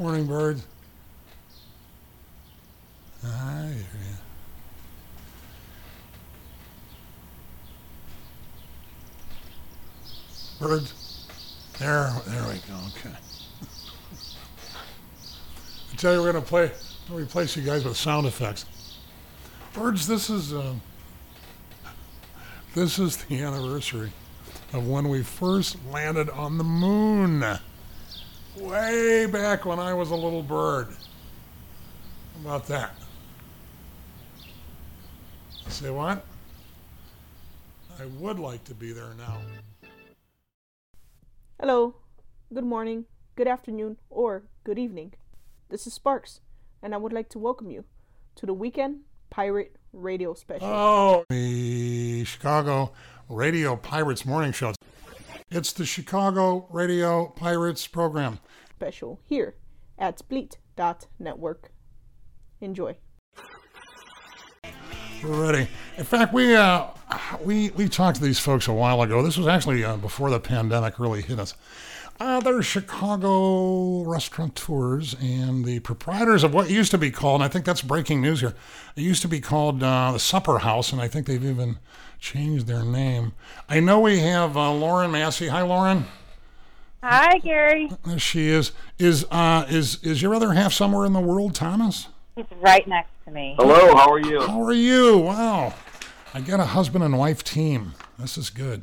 Morning, birds. I hear you. Birds. There, there we go. Okay. I tell you, we're gonna play. We'll replace you guys with sound effects. Birds, this is uh, this is the anniversary of when we first landed on the moon. Way back when I was a little bird. How about that? Say what? I would like to be there now. Hello, good morning, good afternoon, or good evening. This is Sparks, and I would like to welcome you to the Weekend Pirate Radio Special. Oh, the Chicago Radio Pirates Morning Show. It's the Chicago Radio Pirates program. Special here at Spleet.network. Enjoy. We're ready. In fact, we uh, we we talked to these folks a while ago. This was actually uh, before the pandemic really hit us. Uh, they're Chicago restaurateurs and the proprietors of what used to be called, and I think that's breaking news here. It used to be called uh, the Supper House, and I think they've even changed their name. I know we have uh, Loren Masse. Hi, Loren. Hi, Gary. There she is. Is uh, is is your other half somewhere in the world, Thomas? He's right next to me. Hello, how are you? How are you? Wow. I got a husband and wife team. This is good.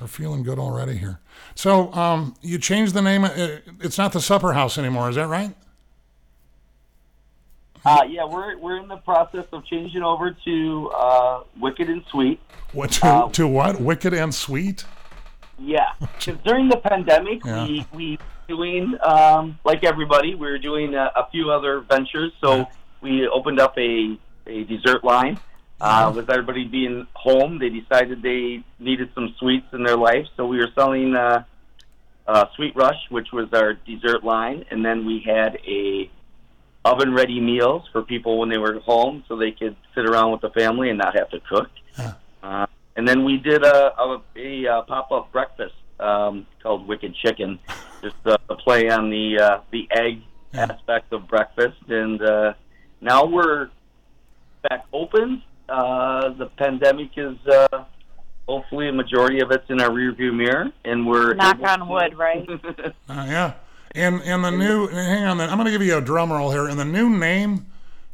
We're feeling good already here. So, um, you changed the name. uh, It's not the Supper House anymore. Is that right? Uh, yeah, we're we're in the process of changing over to uh, Wicked and Sweet. What to, Um, to what? Wicked and sweet. Yeah, because during the pandemic, Yeah. we we doing um, like everybody, we were doing a, a few other ventures. So Yeah. we opened up a a dessert line. Uh, with everybody being home, they decided they needed some sweets in their life. So we were selling uh, uh, Sweet Rush, which was our dessert line, and then we had a oven ready meals for people when they were home, so they could sit around with the family and not have to cook. Yeah. Uh, and then we did a, a, a, uh pop up breakfast um, called Wicked Chicken, just uh, a play on the uh, the egg Yeah. aspect of breakfast. And uh, now we're back open. Uh, the pandemic is uh, hopefully a majority of it's in our rearview mirror, and we're Knock on to- wood, right? Uh, yeah. And and the new hang on. I'm going to give you a drum roll here. And the new name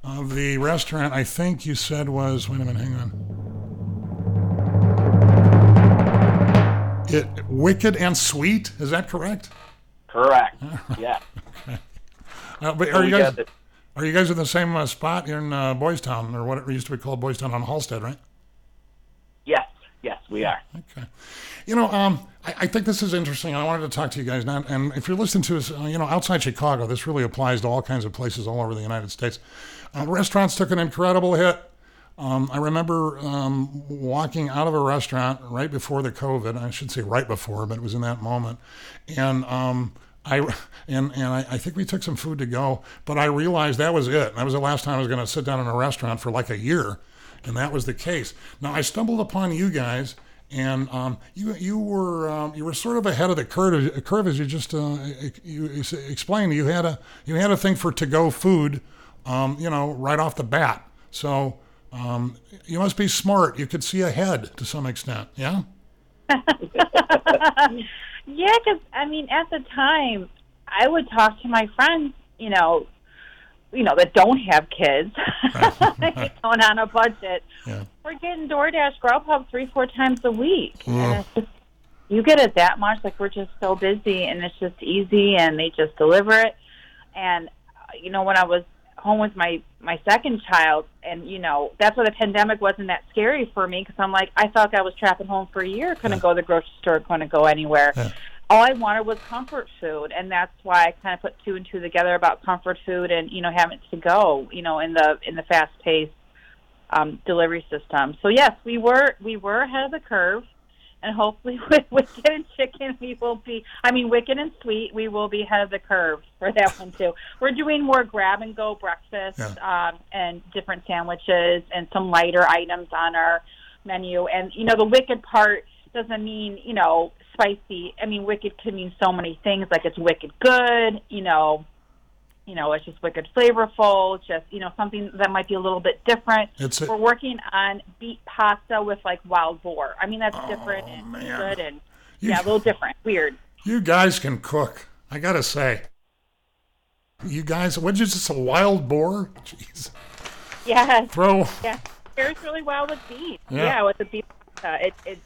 of the restaurant, I think you said was. Wait a minute. Hang on. It wicked and sweet. Is that correct? Correct. Yeah. Uh, but are you guys are you guys in the same uh, spot here in uh, Boys Town or what it used to be called Boys Town on Halsted, right? Yes. Yes, we are. Okay. You know, um, I, I think this is interesting. I wanted to talk to you guys now. And if you're listening to us, uh, you know, outside Chicago, this really applies to all kinds of places all over the United States. Uh, restaurants took an incredible hit. Um, I remember um, walking out of a restaurant right before the COVID. I should say right before, but it was in that moment. And um, I and and I, I think we took some food to go, but I realized that was it. That was the last time I was going to sit down in a restaurant for like a year, and that was the case. Now I stumbled upon you guys, and um, you you were um, you were sort of ahead of the curve. Curve as you just uh, you, you explained. You had a you had a thing for to go food, um, you know, right off the bat. So. Um, you must be smart. You could see ahead to some extent. Yeah. yeah, because I mean, at the time, I would talk to my friends, you know, you know that don't have kids, know, and on a budget. Yeah. We're getting DoorDash, Grubhub three, four times a week, Ugh. and it's just you get it that much. Like we're just so busy, and it's just easy, and they just deliver it. And uh, you know, when I was home with my my second child, and you know, that's why the pandemic wasn't that scary for me because I'm like, I felt like I was trapped at home for a year, couldn't go to the grocery store, couldn't go anywhere. Yeah. All I wanted was comfort food, and that's why I kind of put two and two together about comfort food and you know having to go, you know, in the in the fast paced um, delivery system. So yes, we were we were ahead of the curve, and hopefully with Wicked and Chicken we will be. I mean, Wicked and Sweet we will be ahead of the curve for that one too. We're doing more grab and go breakfast um, and different sandwiches and some lighter items on our menu. And you know, the Wicked part doesn't mean you know spicy. I mean, Wicked can mean so many things. Like it's wicked good. You know you know, it's just wicked flavorful. Just you know, something that might be a little bit different. It's a- We're working on beet pasta with like wild boar. I mean, that's different oh, and Oh, man. good and You- yeah, a little different, weird. You guys can cook. I gotta say. You guys, what'd you just a wild boar? Jeez. Yeah, Throw. yeah, It pairs really well with beef. Yeah. Yeah, with the beef pasta, it, it's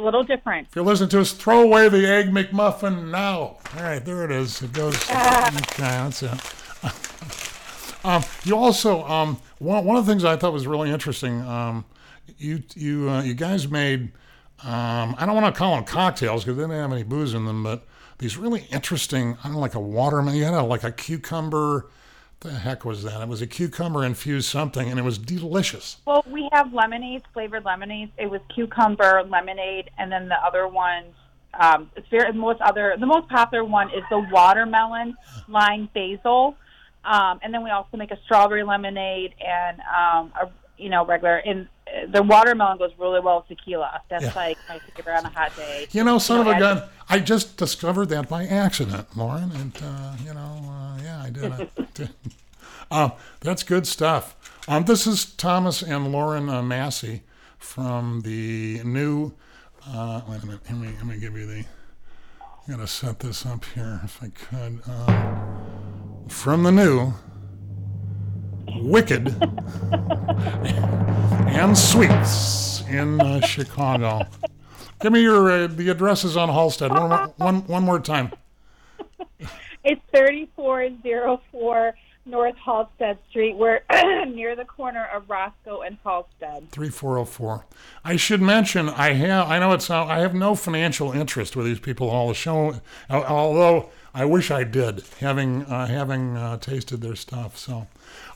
a little different. If you're listening to us, throw away the egg McMuffin now. All right, there it is. It goes. okay, that's it. um, you also um, one one of the things I thought was really interesting. Um, you you uh, you guys made. Um, I don't want to call them cocktails because they didn't have any booze in them, but these really interesting. I don't know, like a watermelon. You had a, like a cucumber. The heck was that? It was a cucumber infused something, and it was delicious. Well, we have lemonades, flavored lemonades. It was cucumber lemonade, and then the other ones. Um, it's very most other. The most popular one is the watermelon lime basil, um, and then we also make a strawberry lemonade and um, a you know regular. And uh, the watermelon goes really well with tequila. That's Yeah. like my favorite on a hot day. You know, son of a gun. I just discovered that by accident, Loren. And, uh, you know, uh, yeah, I did. I did. Uh, that's good stuff. Um, this is Thomas and Loren uh, Masse from the new. Uh, wait a minute. Let me, let me give you the. I gotta set this up here if I could. Um, from the new Wicked and Sweets in uh, Chicago. Give me your uh, the addresses on Halsted one, more- one, one more time. It's 3404 North Halsted Street. We're near the corner of Roscoe and Halsted. Three four zero four. I should mention I have I know it's uh, I have no financial interest with these people all the show although I wish I did having uh, having uh, tasted their stuff so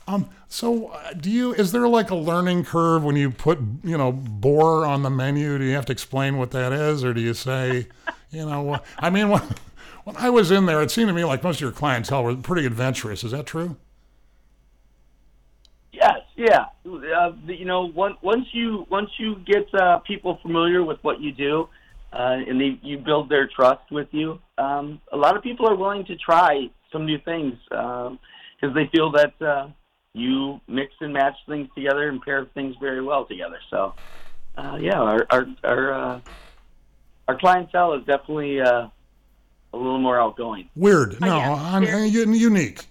um so uh, do you is there like a learning curve when you put you know boar on the menu? Do you have to explain what that is or do you say you know I mean when, when I was in there it seemed to me like most of your clientele were pretty adventurous. Is that true? Yes, yeah. Uh, you know, once once you once you get uh, people familiar with what you do, uh, and they, you build their trust with you, um, a lot of people are willing to try some new things because they feel that uh, you mix and match things together and pair things very well together. So, uh, yeah, our our our, uh, our clientele is definitely uh, a little more outgoing. Weird. No, yeah. un- They're- un- unique.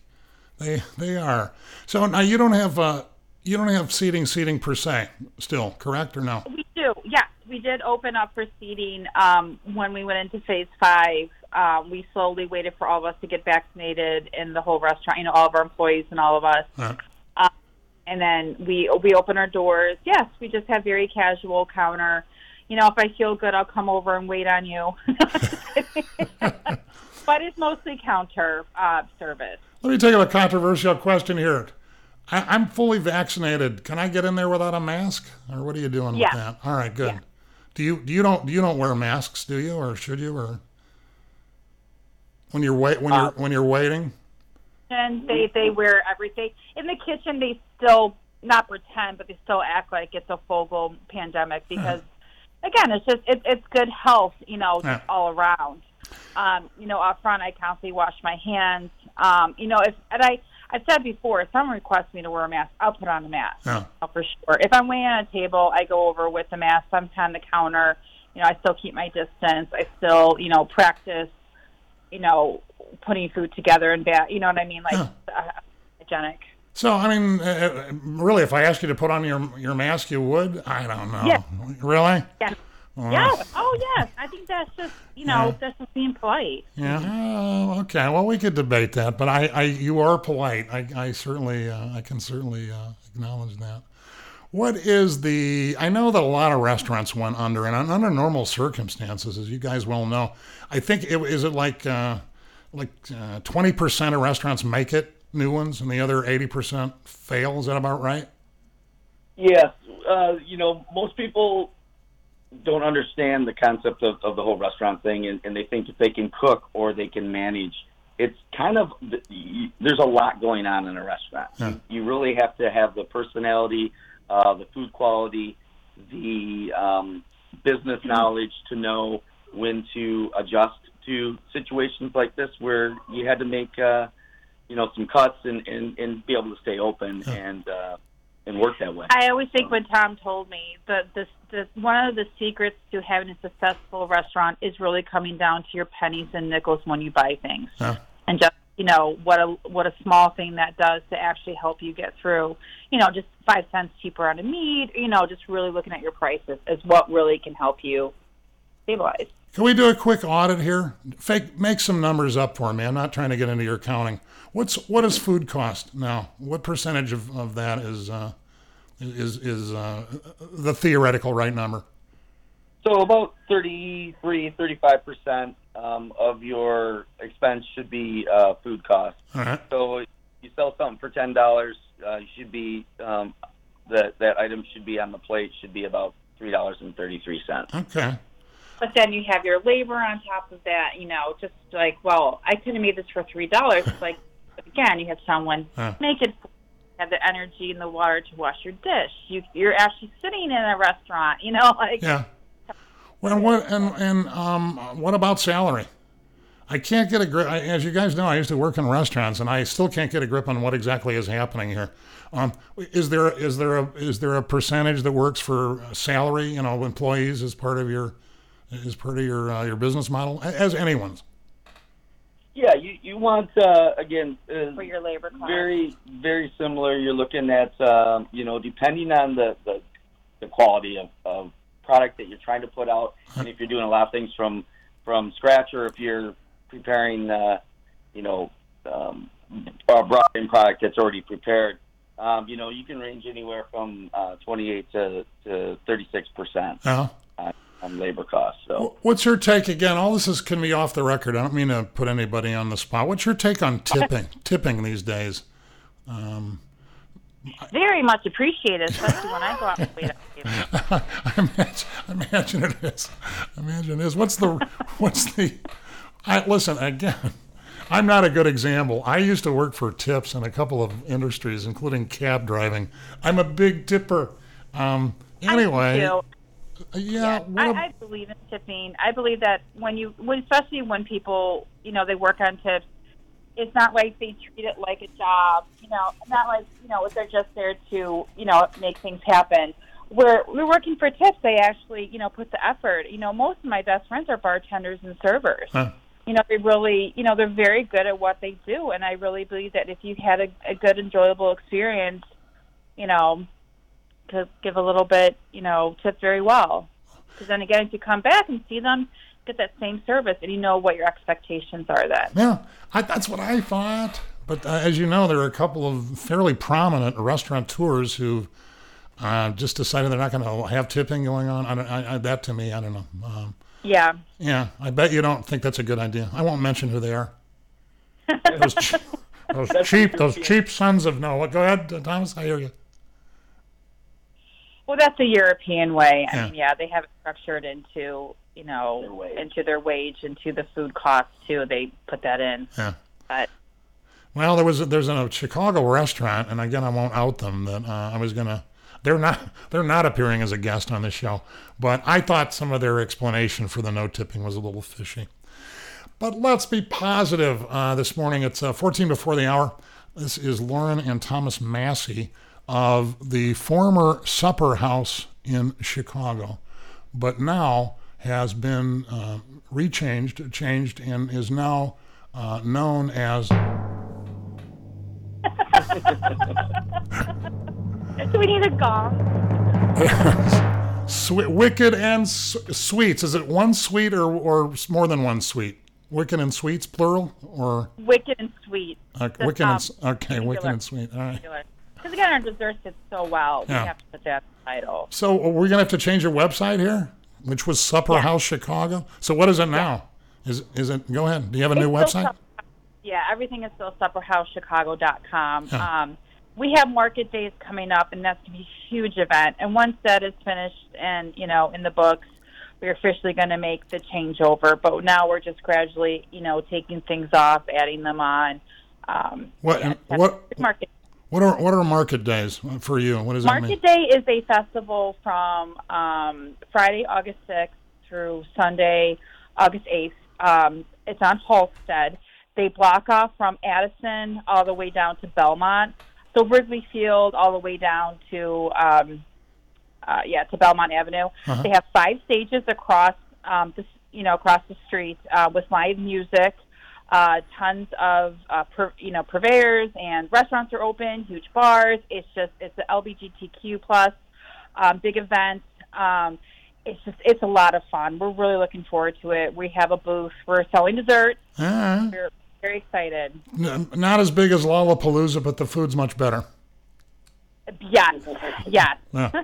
They they are. So now you don't have uh you don't have seating seating per se still, correct or no? We do, yes. We did open up for seating um, when we went into phase five. Um, we slowly waited for all of us to get vaccinated in the whole restaurant, you know, all of our employees and all of us. Uh, and then we we open our doors. Yes, we just have very casual counter. You know, if I feel good, I'll come over and wait on you. but it's mostly counter uh, service. let me take a controversial question here. I, I'm fully vaccinated. Can I get in there without a mask, or what are you doing Yeah. with that? All right, good. Yeah. Do you do you don't do you don't wear masks, do you, or should you, or when you're wait when you're when you're waiting? They they wear everything in the kitchen. They still not pretend, but they still act like it's a full pandemic because, again, it's just it, it's good health, you know, Yeah. all around. Um, you know, up front, I constantly wash my hands. Um, you know, if and I I've said before, if someone requests me to wear a mask, I'll put on a mask. Oh, for sure. If I'm waiting on a table, I go over with the mask. I'm on the counter. You know, I still keep my distance. I still, you know, practice, you know, putting food together and bat. You know what I mean? Like Yeah. uh, hygienic. So I mean, uh, uh, really, if I asked you to put on your your mask, you would? I don't know. Yeah. Really? Yeah. Well, Yeah. Oh, yes. I think that's just, you know, Yeah. that's just being polite. Yeah. Oh, okay. Well, we could debate that, but I, I you are polite. I, I certainly, uh, I can certainly uh, acknowledge that. What is the? I know that a lot of restaurants went under, and under normal circumstances, as you guys well know, I think it is it like uh, like twenty percent of restaurants make it new ones, and the other eighty percent fail. Is that about right? Yes, uh, you know, most people don't understand the concept of, of the whole restaurant thing, and, and they think if they can cook or they can manage, it's kind of there's a lot going on in a restaurant. Yeah. You, you really have to have the personality, uh, the food quality, the um, business knowledge to know when to adjust to situations like this where you had to make. Uh, you know, some cuts and and, and be able to stay open and uh, and work that way. I always think when Tom told me that this, this one of the secrets to having a successful restaurant is really coming down to your pennies and nickels when you buy things, Yeah. and just you know what a what a small thing that does to actually help you get through. You know, just five cents cheaper on a meat. You know, just really looking at your prices is what really can help you stabilize. Can we do a quick audit here? Fake, make some numbers up for me. I'm not trying to get into your accounting. What's what does food cost now? What percentage of, of that is uh, is is uh, the theoretical right number? So about 33, 35 percent um, of your expense should be uh, food costs. All right. So you sell something for ten dollars, uh, you should be um, that that item should be on the plate should be about three dollars and thirty three cents. Okay. But then you have your labor on top of that. You know, just like well, I could have made this for three dollars. It's like again, you have someone Huh. make it have the energy and the water to wash your dish. You you're actually sitting in a restaurant. You know, like Yeah. Well, what and and um, what about salary? I can't get a grip. I, as you guys know, I used to work in restaurants, and I still can't get a grip on what exactly is happening here. Um, is there is there a is there a percentage that works for salary? You know, employees as part of your as part of your uh, your business model, as anyone's. Yeah, you you want uh, again uh, for your labor costs. very very similar. You're looking at um, you know depending on the the, the quality of, of product that you're trying to put out, and if you're doing a lot of things from from scratch, or if you're preparing uh, you know um, a brought in product that's already prepared. Um, you know, you can range anywhere from uh, 28 to, to 36 percent Yeah. On labor costs. So, What's your take again? All this is can be off the record. I don't mean to put anybody on the spot. What's your take on tipping? tipping these days? very much appreciated, especially when I go out and wait on you. I imagine, I imagine it is. I imagine it is. What's the, what's the, I, listen, again, I'm not a good example. I used to work for tips in a couple of industries, including cab driving. I'm a big tipper. Um, anyway, Uh, I do. yeah, what I, I believe in tipping. I believe that when you, when, especially when people, you know, they work on tips, it's not like they treat it like a job. You know, not like you know they're just there to you know make things happen. Where we're working for tips, they actually you know put the effort. You know, most of my best friends are bartenders and servers. Huh. You know, they really, you know, they're very good at what they do, and I really believe that if you had a, a good, enjoyable experience, you know, to give a little bit, you know, tip very well. Because then again, if you come back and see them get that same service, and you know what your expectations are then. yeah, I, that's what I thought. But uh, as you know, there are a couple of fairly prominent restaurateurs who uh, just decided they're not going to have tipping going on. I, don't- I, I, that to me, I don't know. Um, Yeah. Yeah, I bet you don't think that's a good idea. I won't mention who they are. those, che- those cheap, those cheap sons of no. Go ahead, uh, Thomas. I hear you. Well, that's a European way. I Yeah. mean, yeah, they have it structured into, you know, wage. into their wage, into the food costs too. They put that in. Yeah. But Well, there was a, there's a Chicago restaurant, and again, I won't out them. That uh, I was gonna. They're not. They're not appearing as a guest on this show, but I thought some of their explanation for the no tipping was a little fishy. But let's be positive. Uh, this morning, it's uh, 14 before the hour. This is Loren and Thomas Masse of the former Supper House in Chicago, but now has been uh, rechanged, changed, and is now uh, known as do we need a gong? Swe- Wicked and s- Sweets. Is it one sweet or, or more than one sweet? Wicked and Sweets, plural? Or Wicked and sweet. uh, Wicked and S- Okay, Wicked and Sweet. All right. Because again, our dessert did so well. Yeah. We have to put that title. So we're we going to have to change your website here, which was Supper House Chicago? So what is it now? Is is it? Go ahead. Do you have a new It's still website? Sup- yeah, everything is still supperhousechicago.com. Yeah. Um, we have market days coming up, and that's going to be a huge event. And once that is finished and, you know, in the books, we're officially going to make the changeover. But now we're just gradually, you know, taking things off, adding them on. Um, What yeah, what market what are what are market days for you? What does that mean? Market Day is a festival from um, Friday, August 6th through Sunday, August 8th. Um, it's on Halsted. they block off from Addison all the way down to Belmont. So Wrigley Field all the way down to um, uh, yeah to Belmont Avenue. They have five stages across um, the you know across the street uh, with live music. Uh, tons of uh, per, you know purveyors and restaurants are open. Huge bars. It's just it's the LGBTQ plus um, big event. Um, it's just it's a lot of fun. We're really looking forward to it. We have a booth. We're selling desserts. Right. We're very excited. Not as big as Lollapalooza, but the food's much better. Yes, yes. Yeah.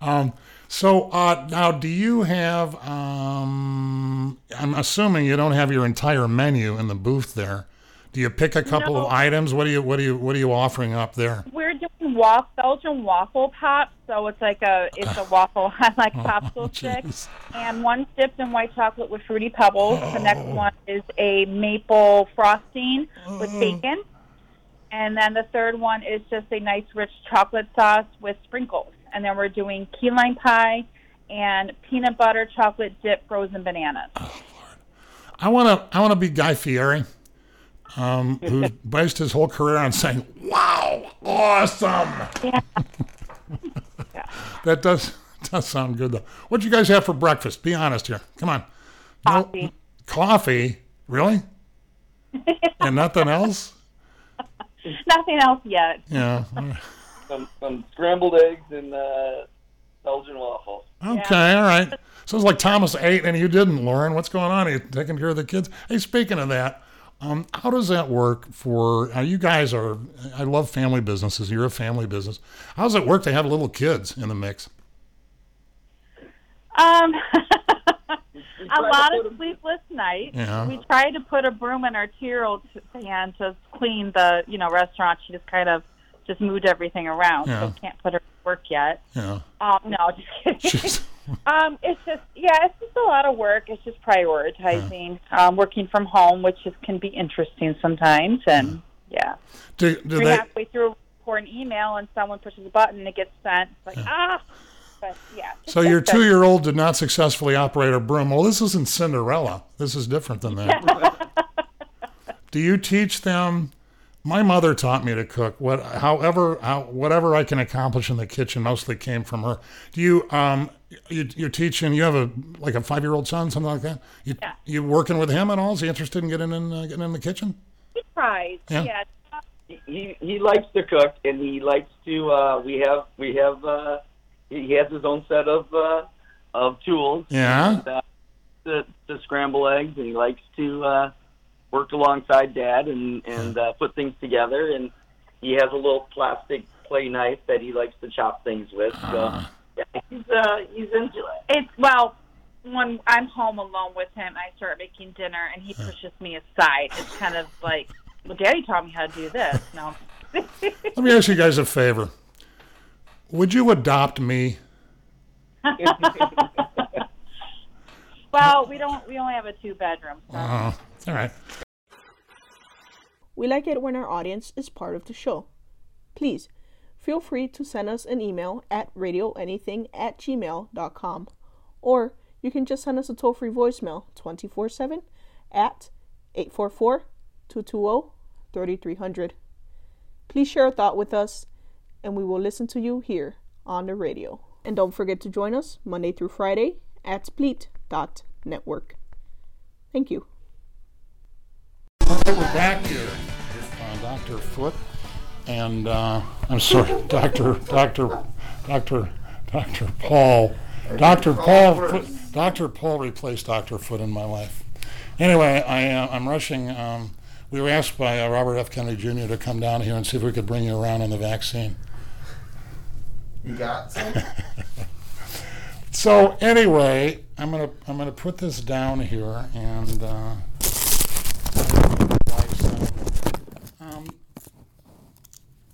um, so uh, now, do you have? Um, I'm assuming you don't have your entire menu in the booth there. Do you pick a couple No. of items? What do you What do you What are you offering up there? We're doing waffle, Belgian waffle pops. So it's like a it's a waffle like popsicle stick, and one dipped in white chocolate with fruity pebbles. The next one is a maple frosting with bacon, and then the third one is just a nice rich chocolate sauce with sprinkles. And then we're doing key lime pie and peanut butter chocolate dip frozen bananas. I want to I want to be Guy Fieri, um, who based his whole career on saying "Wow, awesome." Yeah. That does does sound good though. What'd you guys have for breakfast? Be honest here. Come on. No- Coffee. coffee? Really? and nothing else? Nothing else yet. Yeah. Some, some scrambled eggs and uh, Belgian waffles. Okay. All right. Sounds like Thomas ate and you didn't, Loren. What's going on? Are you taking care of the kids? Hey, speaking of that, um, how does that work for uh, you guys? Are I love family businesses. You're a family business. How does it work to have little kids in the mix? Um, a lot of sleepless nights. Yeah. We try to put a broom in our two-year-old's hand to clean the, you know, restaurant. She just kind of just moved everything around, Yeah. so can't put her to work yet. Yeah. Um, no, just kidding. Um, it's just, yeah, it's just a lot of work. It's just prioritizing, um, working from home, which is, can be interesting sometimes, and yeah, Do, do we're they? halfway through for an email and someone pushes a button and it gets sent. It's like ah, but yeah. So your two-year-old did not successfully operate a broom. Well, this isn't Cinderella. This is different than that. Do you teach them? My mother taught me to cook. What, however, how, whatever I can accomplish in the kitchen, mostly came from her. Do you, um, you, you're teaching? You have a like a five-year-old son, something like that. You, Yeah. you working with him at all? Is he interested in getting in, uh, getting in the kitchen? He tries. Yeah. yeah. He he likes to cook and he likes to. Uh, we have we have. Uh, he has his own set of uh, of tools. Yeah. And, uh, to, to scramble eggs, and he likes to uh, work alongside Dad and and uh, put things together. And he has a little plastic play knife that he likes to chop things with. So yeah, he's uh, he's into it. It's well, when I'm home alone with him, I start making dinner, and he pushes me aside. It's kind of like, well, Daddy taught me how to do this. No. Let me ask you guys a favor. Would you adopt me? well, we don't. We only have a two bedroom. So. Uh, all right. We like it when our audience is part of the show. Please feel free to send us an email at radioanything at gmail.com or you can just send us a toll free voicemail 24 7 at 844 220 3300. Please share a thought with us and we will listen to you here on the radio. And don't forget to join us Monday through Friday at spleet.network. Thank you. We're back here uh, Dr. Foot and uh, I'm sorry, Dr. Dr. Dr. Dr. Paul. Dr. Paul. Foot, Dr. Paul replaced Dr. Foot in my life. Anyway, I, uh, I'm rushing. Um, we were asked by uh, Robert F. Kennedy Jr. to come down here and see if we could bring you around on the vaccine. You got some? So anyway, I'm gonna I'm gonna put this down here and. Uh, um,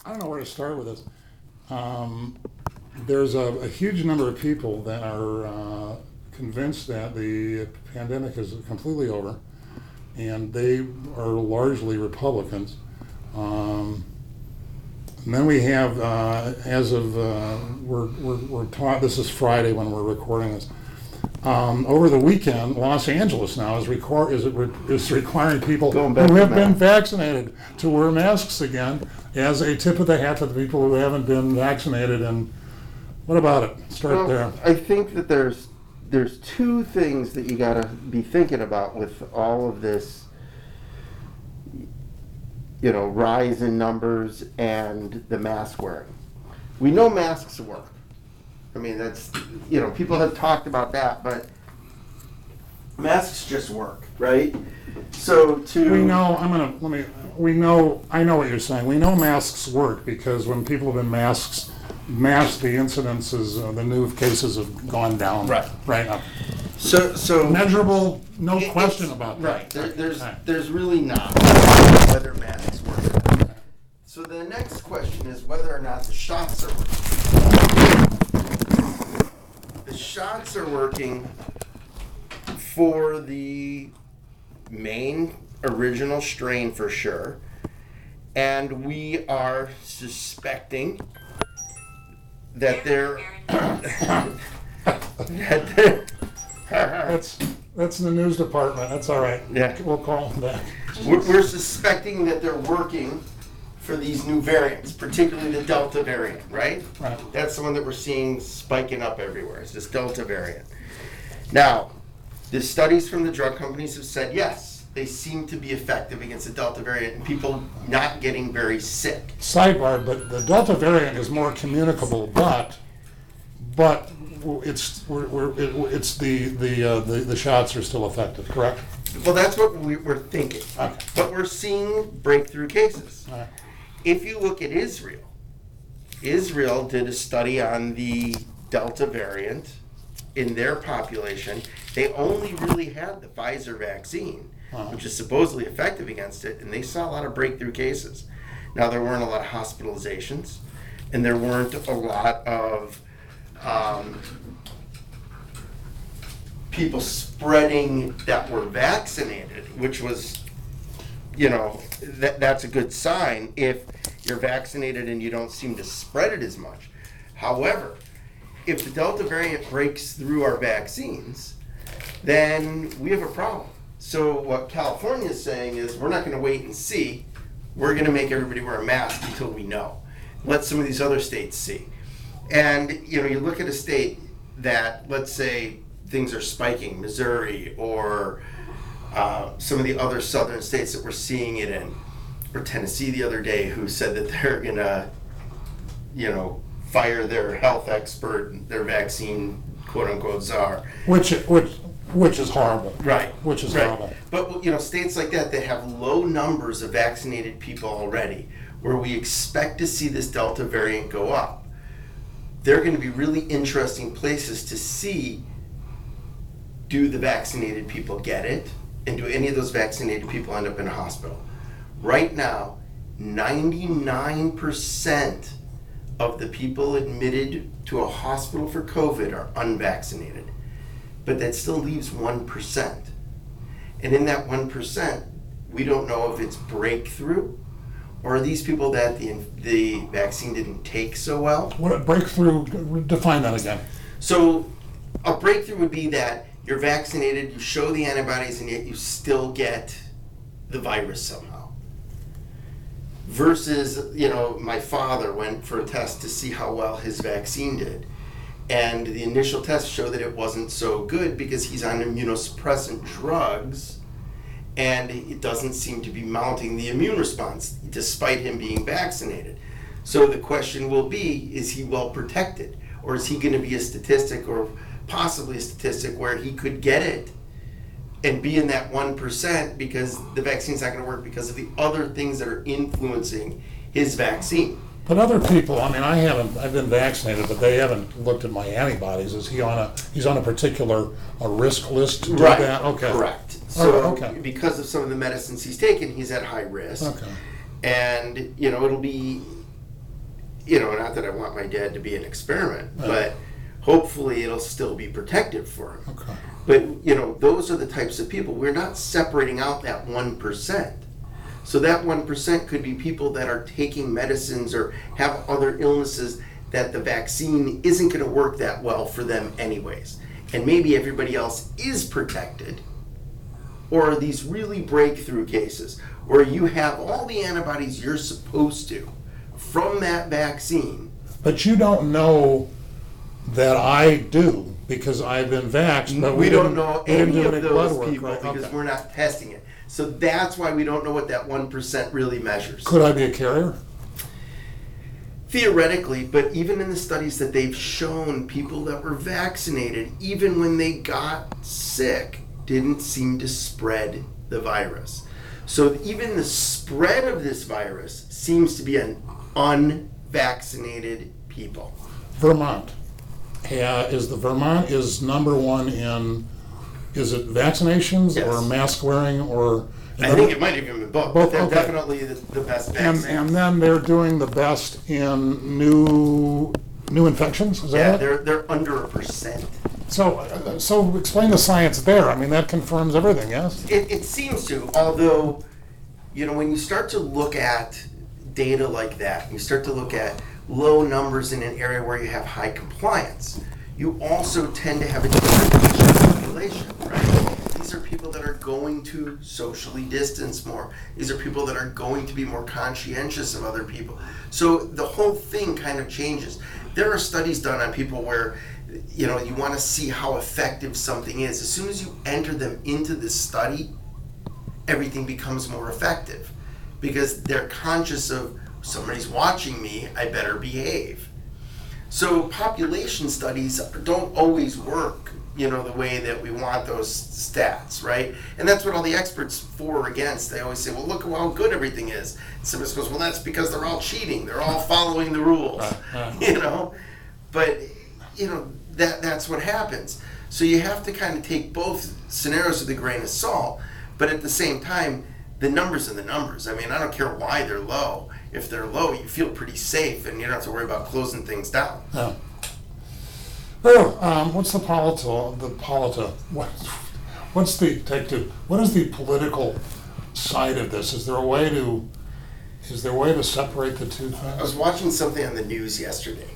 I don't know where to start with this. Um, there's a, a huge number of people that are uh, convinced that the pandemic is completely over, and they are largely Republicans. Um, and then we have, uh, as of, uh, we're, we're, we're taught, this is Friday when we're recording this, um, over the weekend, Los Angeles now is require, is, it re- is requiring people Going back who to have been masks. vaccinated to wear masks again as a tip of the hat to the people who haven't been vaccinated. And what about it? Start Well, there. I think that there's there's two things that you gotta be thinking about with all of this you know, rise in numbers and the mask wearing. We know masks work. I mean that's you know, people have talked about that, but masks just work, right? So to We know, I'm gonna, let me, we know, I know what you're saying. We know masks work because when people have been masks, masks, the incidences, uh, the new cases have gone down. Right. Right up. so so Measurable, no It- question it's- about that. Right, there, there's, Right. there's really not whether masks work. So the next question is whether or not the shots are working. The shots are working for the main original strain for sure. And we are suspecting that they're that they're That's, that's the news department, that's all right. Yeah. We'll call them back. We're, we're suspecting that they're working for these new variants, particularly the Delta variant, right? Right. That's the one that we're seeing spiking up everywhere. It's this Delta variant. Now, the studies from the drug companies have said yes, they seem to be effective against the Delta variant and people not getting very sick. Sidebar, but the Delta variant is more communicable, but, but it's, we're, we're, it- it's the, the, uh, the, the shots are still effective, correct? Well, that's what we, we're thinking. Okay. But we're seeing breakthrough cases. All right. If you look at Israel, Israel did a study on the Delta variant in their population. They only really had the Pfizer vaccine, Uh-huh. which is supposedly effective against it, and they saw a lot of breakthrough cases. Now, there weren't a lot of hospitalizations, and there weren't a lot of um, people spreading that were vaccinated, which was you know, that, that's a good sign if you're vaccinated and you don't seem to spread it as much. However, if the Delta variant breaks through our vaccines, then we have a problem. So what California is saying is we're not going to wait and see. We're going to make everybody wear a mask until we know. Let some of these other states see. And you know, you look at a state that, let's say, things are spiking, Missouri or uh, some of the other southern states that we're seeing it in, or Tennessee the other day, who said that they're gonna, you know, fire their health expert, their vaccine quote unquote czar. Which, which, which is horrible. Right. Which is right. horrible. But you know, states like that that have low numbers of vaccinated people already, where we expect to see this Delta variant go up, they're going to be really interesting places to see. Do the vaccinated people get it? And do any of those vaccinated people end up in a hospital? Right now, 99% of the people admitted to a hospital for COVID are unvaccinated but that still leaves 1%. And in that 1%, we don't know if it's breakthrough or are these people that the, the vaccine didn't take so well. What, a breakthrough, define that again. So, a breakthrough would be that you're vaccinated, you show the antibodies, and yet you still get the virus somehow. Versus, you know, my father went for a test to see how well his vaccine did. And the initial tests showed that it wasn't so good because he's on immunosuppressant drugs and it doesn't seem to be mounting the immune response despite him being vaccinated. So the question will be is he well protected? Or is he going to be a statistic or possibly a statistic where he could get it and be in that 1% because the vaccine's not going to work because of the other things that are influencing his vaccine? But other people, I mean, I haven't, I've been vaccinated, but they haven't looked at my antibodies. Is he on a, he's on a particular, a risk list to do that? Okay. Correct. So right, okay. because of some of the medicines he's taken, he's at high risk. Okay. And you know, it'll be you know, not that I want my dad to be an experiment, Right. but hopefully it'll still be protective for him. Okay. But you know, those are the types of people. We're not separating out that one percent. So that one percent could be people that are taking medicines or have other illnesses that the vaccine isn't going to work that well for them anyways. and maybe everybody else is protected, or are these really breakthrough cases where you have all the antibodies you're supposed to from that vaccine? But you don't know that I do because I've been vaxxed, but we, we, don't didn't- know we didn't any do of blood those work, people right? because Okay. we're not testing it. So that's why we don't know what that one percent really measures. Could I be a carrier? Theoretically, but even in the studies that they've shown, people that were vaccinated, even when they got sick, didn't seem to spread the virus. So even the spread of this virus seems to be on unvaccinated people. Vermont. Yeah, is the Vermont is number one in, is it vaccinations or Yes. mask wearing or? I think it might even be both, but Both, they're okay. definitely the, the best And, vaccine. and then they're doing the best in new, new infections, is yeah, that it? they're they're under a percent. So, uh, so explain the science there. I mean, that confirms everything, yes? It, it seems to, although, you know, when you start to look at data like that, you start to look at low numbers in an area where you have high compliance, you also tend to have a different patient population, right? These are people that are going to socially distance more. These are people that are going to be more conscientious of other people. So the whole thing kind of changes. There are studies done on people where you know you want to see how effective something is. As soon as you enter them into this study, everything becomes more effective because they're conscious of somebody's watching me, I better behave. So population studies don't always work, you know, the way that we want those stats, right? And that's what all the experts for or against. They always say, well, look how good everything is. And somebody goes, well, that's because they're all cheating. They're all following the rules, uh, uh. you know. But you know that that's what happens. So you have to kind of take both scenarios with a grain of salt, but at the same time, the numbers are the numbers. I mean, I don't care why they're low. If they're low, you feel pretty safe, and you don't have to worry about closing things down. Yeah. Oh, um, what's the polita, the polita, what, what's the, take two, what is the political side of this? Is there a way to, is there a way to separate the two I was watching something on the news yesterday,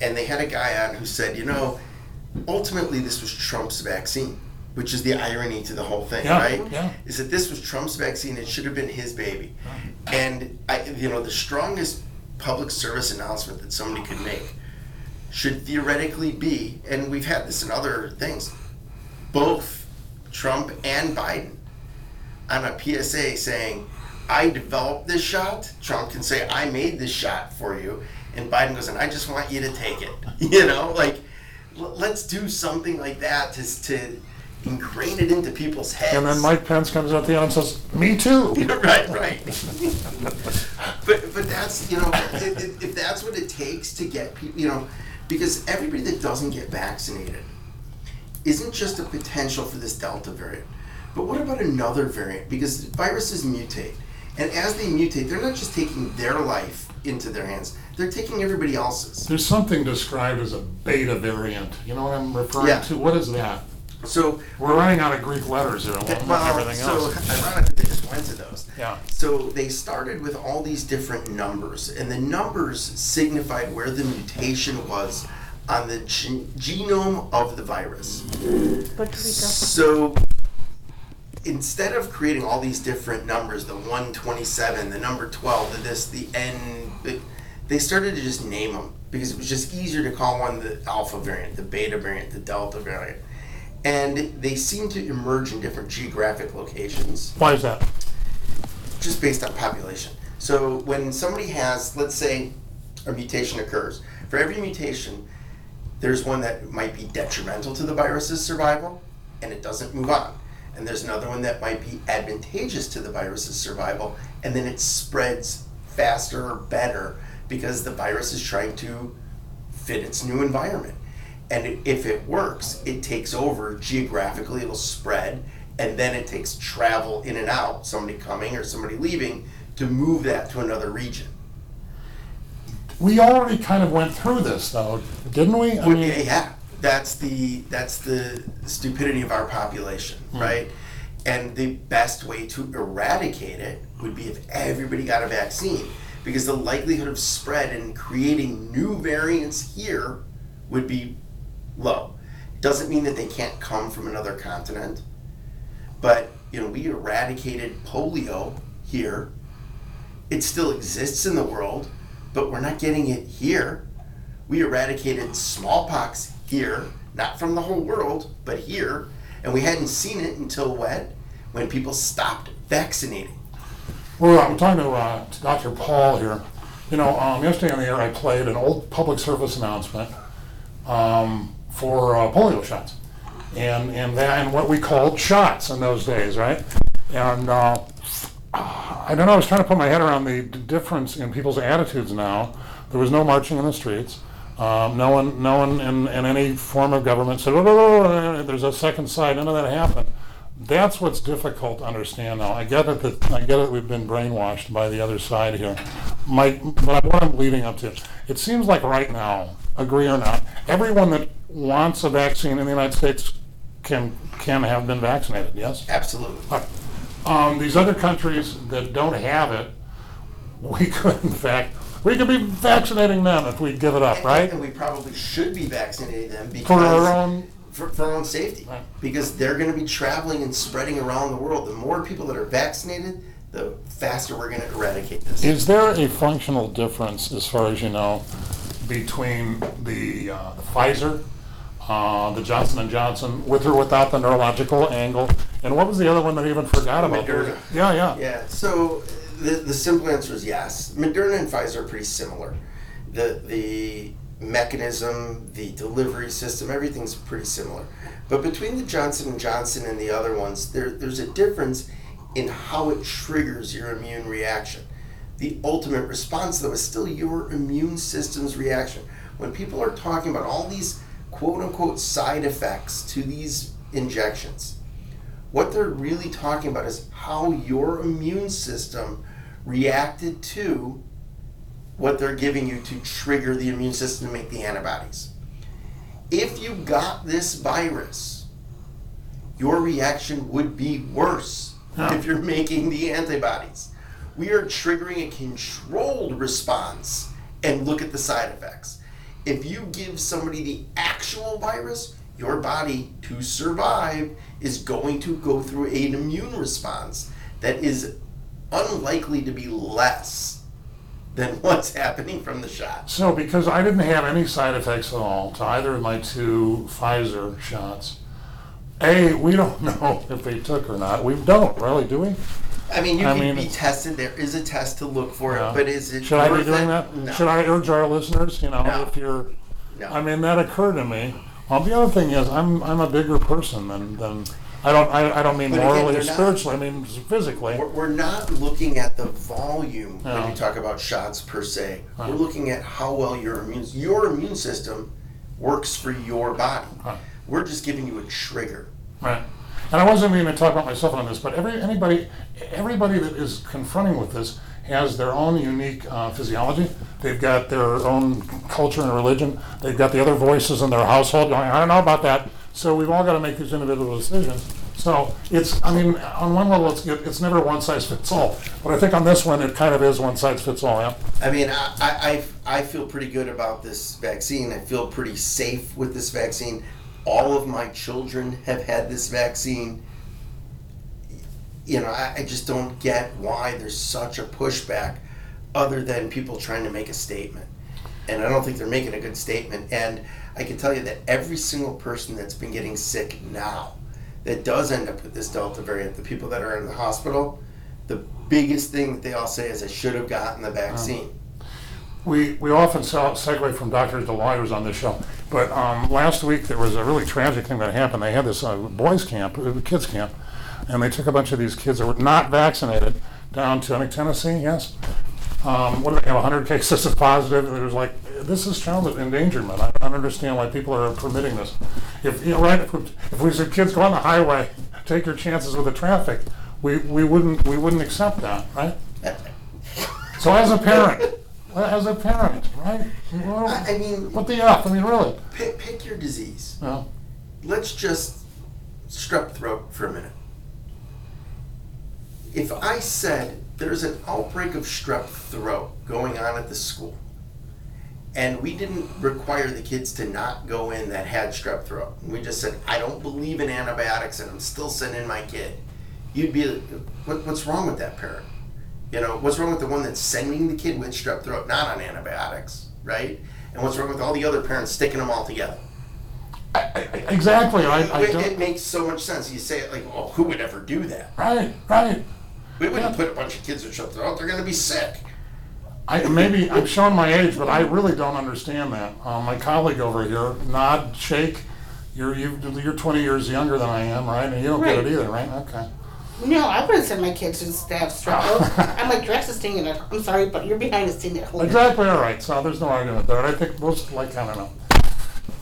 and they had a guy on who said, you know, ultimately this was Trump's vaccine, which is the irony to the whole thing, Yeah, right? yeah. Is that this was Trump's vaccine? It should have been his baby, and I, you know, the strongest public service announcement that somebody could make should theoretically be, and we've had this in other things, both Trump and Biden on a PSA saying, I developed this shot. Trump can say, I made this shot for you. And Biden goes, and I just want you to take it. You know, like, let's do something like that to, to ingrain it into people's heads. And then Mike Pence comes out the end and says, me too. right, right. but but that's you know if, if- if that's what it takes to get people you know because everybody that doesn't get vaccinated isn't just a potential for this delta variant but what about another variant because viruses mutate and as they mutate they're not just taking their life into their hands they're taking everybody else's There's something described as a beta variant. You know what I'm referring Yeah. to? What is that? So We're running out of Greek letters here along with well, everything so else. ironic that they just went to those Yeah. So they started with all these different numbers, and the numbers signified where the mutation was on the gen- genome of the virus. So instead of creating all these different numbers, the 127, the number 12, the this, the N, it- they started to just name them because it was just easier to call one the alpha variant, the beta variant, the delta variant. And they seem to emerge in different geographic locations Why is that? just based on population. So when somebody has, let's say, a mutation occurs, for every mutation, there's one that might be detrimental to the virus's survival, and it doesn't move on. And there's another one that might be advantageous to the virus's survival, and then it spreads faster or better because the virus is trying to fit its new environment. And if it works, it takes over geographically, it'll spread, and then it takes travel in and out, somebody coming or somebody leaving, to move that to another region. We already kind of went through this though, didn't we? I Well, mean, yeah, yeah, that's the that's the stupidity of our population, hmm. right? And the best way to eradicate it would be if everybody got a vaccine, because the likelihood of spread and creating new variants here would be low. Doesn't mean that they can't come from another continent. But, you know, we eradicated polio here. It still exists in the world, but we're not getting it here. We eradicated smallpox here, not from the whole world, but here. And we hadn't seen it until when? When people stopped vaccinating. Well, I'm talking to, uh, to Dr. Paul here. You know, um, yesterday on the air, I played an old public service announcement um, for uh, polio shots, and and that and what we called shots in those days, right? And uh, I don't know. I was trying to put my head around the d- difference in people's attitudes now. There was no marching in the streets. Um, no one, no one in, in any form of government said, "Oh, no, no, "There's a second side." None of that happened. That's what's difficult to understand now. I get it that I get it. We've been brainwashed by the other side here. My, but what I'm leading up to, it seems like right now, agree or not, everyone that wants a vaccine in the United States can can have been vaccinated. Yes. Absolutely. Right. Um, these other countries that don't have it, we could, in fact, we could be vaccinating them if we give it up, right? And we probably should be vaccinating them because For our own, for, for our own safety Right. because they're going to be traveling and spreading around the world. The more people that are vaccinated, the faster we're going to eradicate this. is there a functional difference, as far as you know, between the, uh, the Pfizer, uh, the Johnson and Johnson, with or without the neurological angle, and what was the other one that I even forgot about? Moderna. Yeah, yeah. Yeah. So the the simple answer is yes. Moderna and Pfizer are pretty similar. The the mechanism, the delivery system, everything's pretty similar. But between the Johnson and Johnson and the other ones, there there's a difference in how it triggers your immune reaction. The ultimate response, though, is still your immune system's reaction. When people are talking about all these quote unquote side effects to these injections, what they're really talking about is how your immune system reacted to what they're giving you to trigger the immune system to make the antibodies. If you got this virus, your reaction would be worse Yeah. if you're making the antibodies. We are triggering a controlled response and look at the side effects. If you give somebody the actual virus, your body to survive is going to go through an immune response that is unlikely to be less than what's happening from the shot. So, because I didn't have any side effects at all to either of my two Pfizer shots, A, we don't know if they took or not. We don't, really, do we? I mean, you I can mean, be it's- tested. There is a test to look for Yeah. it, but is it Should I be worth doing it? that? No. Should I urge our listeners, you know, No. if you're, No. I mean, that occurred to me. Well, the other thing is, I'm, I'm a bigger person than, than, I don't, I, I don't mean But again, morally or not- spiritually, I mean physically. We're, we're not looking at the volume when No. we talk about shots per se. We're looking at how well your immune your immune system works for your body. We're just giving you a trigger. Right. And I wasn't even going to talk about myself on this, but every anybody, everybody that is confronting with this has their own unique uh, physiology. They've got their own culture and religion. They've got the other voices in their household going, I don't know about that. So we've all got to make these individual decisions. So it's, I mean, on one level, it's it's never one size fits all. But I think on this one, it kind of is one size fits all. Yeah. I mean, I, I, I I feel pretty good about this vaccine. I feel pretty safe with this vaccine. All of my children have had this vaccine. You know, I, I just don't get why there's such a pushback other than people trying to make a statement. And I don't think they're making a good statement. And I can tell you that every single person that's been getting sick now that does end up with this Delta variant, the people that are in the hospital, the biggest thing that they all say is, I should have gotten the vaccine. We, we often segue from doctors to lawyers on this show, but um, last week there was a really tragic thing that happened. They had this uh, boys' camp, uh, kids' camp, and they took a bunch of these kids that were not vaccinated down to, I think, Tennessee, yes? Um, what do they have, 100 cases of positive? It was like, this is child endangerment. I don't understand why people are permitting this. If, you know, right, if we, if we said, kids, go on the highway, take your chances with the traffic, we, we wouldn't, we wouldn't accept that, right? So as a parent, as a parent, right? Well, I, I mean, what the F? I mean, really? pick, pick your disease. No. Let's just strep throat for a minute. If I said there's an outbreak of strep throat going on at the school, and we didn't require the kids to not go in that had strep throat. And we just said, I don't believe in antibiotics, and I'm still sending my kid. You'd be, what, what's wrong with that parent? You know, what's wrong with the one that's sending the kid with strep throat not on antibiotics, right? And what's wrong with all the other parents sticking them all together? Exactly. I, I It, it makes so much sense. You say it like, well, who would ever do that? Right, right. We wouldn't put a bunch of kids with strep throat. They're going to be sick. I, maybe I'm showing my age, but I really don't understand that. Uh, my colleague over here, nod, shake. You're you, you're 20 years younger than I am, right? And you don't get it either, right? Okay. No, I wouldn't send my kids to to have strep throat. I'm like, dress is staying at I'm sorry, but you're behind the scene at home. Exactly. All right. So there's no argument there. I think most like I don't know.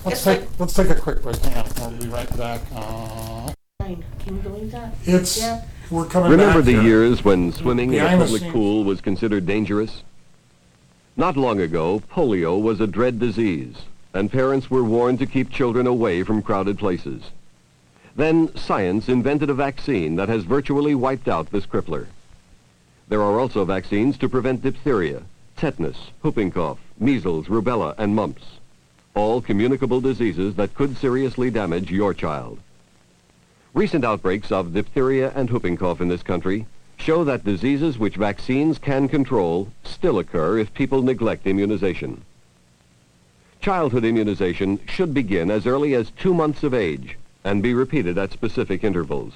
Let's It's take like- let's take a quick break. Hang on. We'll be right back. Uh, Fine. Can you believe that? it's Yeah. we're coming Remember back the here. years when swimming in a Behind the public scenes. pool was considered dangerous? Not long ago, polio was a dread disease, and parents were warned to keep children away from crowded places. Then science invented a vaccine that has virtually wiped out this crippler. There are also vaccines to prevent diphtheria, tetanus, whooping cough, measles, rubella, and mumps. All communicable diseases that could seriously damage your child. Recent outbreaks of diphtheria and whooping cough in this country show that diseases which vaccines can control still occur if people neglect immunization. Childhood immunization should begin as early as two months of age and be repeated at specific intervals.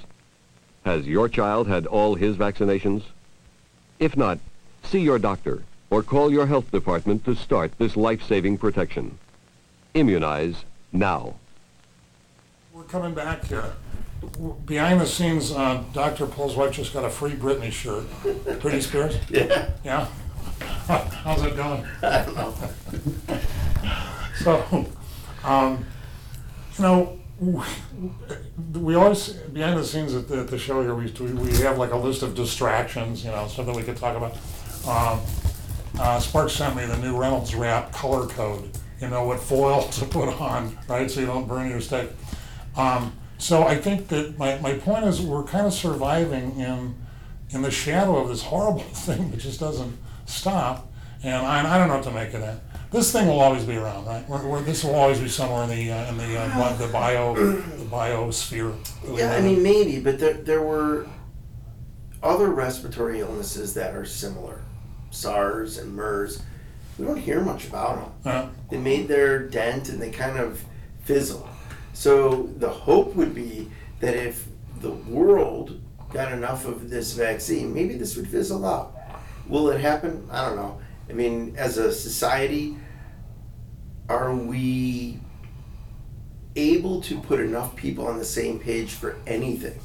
Has your child had all his vaccinations? If not, see your doctor or call your health department to start this life-saving protection. Immunize now. We're coming back here. Behind the scenes, uh, Dr. Paul's wife just got a free Britney shirt. Britney Spears? Yeah. Yeah? How's it going? I don't know. So, um, you know, we always, behind the scenes at the, at the show here, we, we have like a list of distractions, you know, stuff that we could talk about. Um, uh, Sparks sent me the new Reynolds Wrap color code, you know, what foil to put on, right, so you don't burn your steak. Um, so I think that my, my point is we're kind of surviving in, in the shadow of this horrible thing that just doesn't stop. And I, I don't know what to make of that. This thing will always be around, right? We're, we're, this will always be somewhere in the uh, in the uh, bi- the bio the biosphere. Yeah, I mean, maybe, but there, there were other respiratory illnesses that are similar. SARS and MERS. We don't hear much about them. Yeah. They made their dent and they kind of fizzled. So the hope would be that if the world got enough of this vaccine, maybe this would fizzle out. Will it happen? I don't know. I mean, as a society, are we able to put enough people on the same page for anything?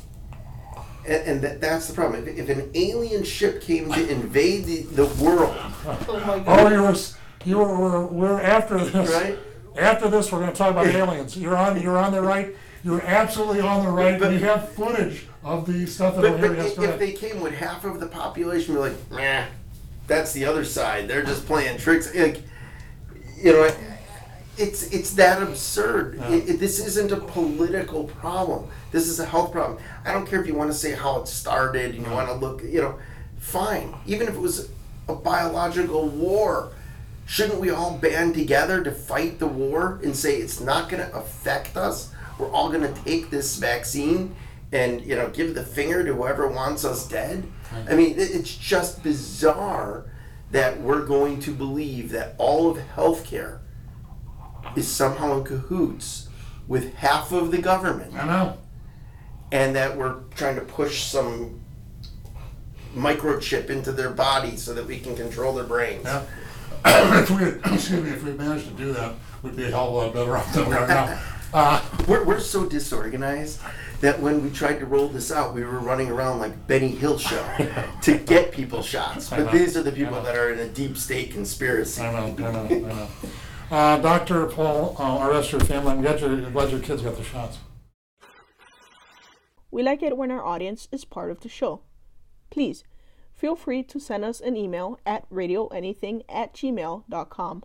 And, and that, that's the problem. If, if an alien ship came to invade the, the world, Oh my Oh, you were you were we're we're after this. Right. After this, we're going to talk about aliens. You're on you're on the right. You're absolutely on the right. But- we have footage of the stuff that But, we but heard i- if they came with half of the population, we're like, nah, that's the other side. They're just playing tricks. Like, you know, it's it's that absurd. It, it- this isn't a political problem. This is a health problem. I don't care if you want to say how it started and you want to look, you know, fine. Even if it was a biological war, shouldn't we all band together to fight the war and say it's not going to affect us? We're all going to take this vaccine and you know give the finger to whoever wants us dead. I mean, it- it's just bizarre that we're going to believe that all of healthcare is somehow in cahoots with half of the government I know. and that we're trying to push some microchip into their body so that we can control their brains. Yeah. if we excuse me, if we managed to do that, we'd be a hell of a lot better off than we are now. Uh, We're, we're so disorganized that when we tried to roll this out, we were running around like Benny Hill show to get people shots. I But know. these are the I people know. that are in a deep state conspiracy. I know, I know, I know. Uh, Dr. Paul, uh, our rest your family, I'm glad your, glad your kids got the shots. We like it when our audience is part of the show. Please feel free to send us an email at radioanything at gmail.com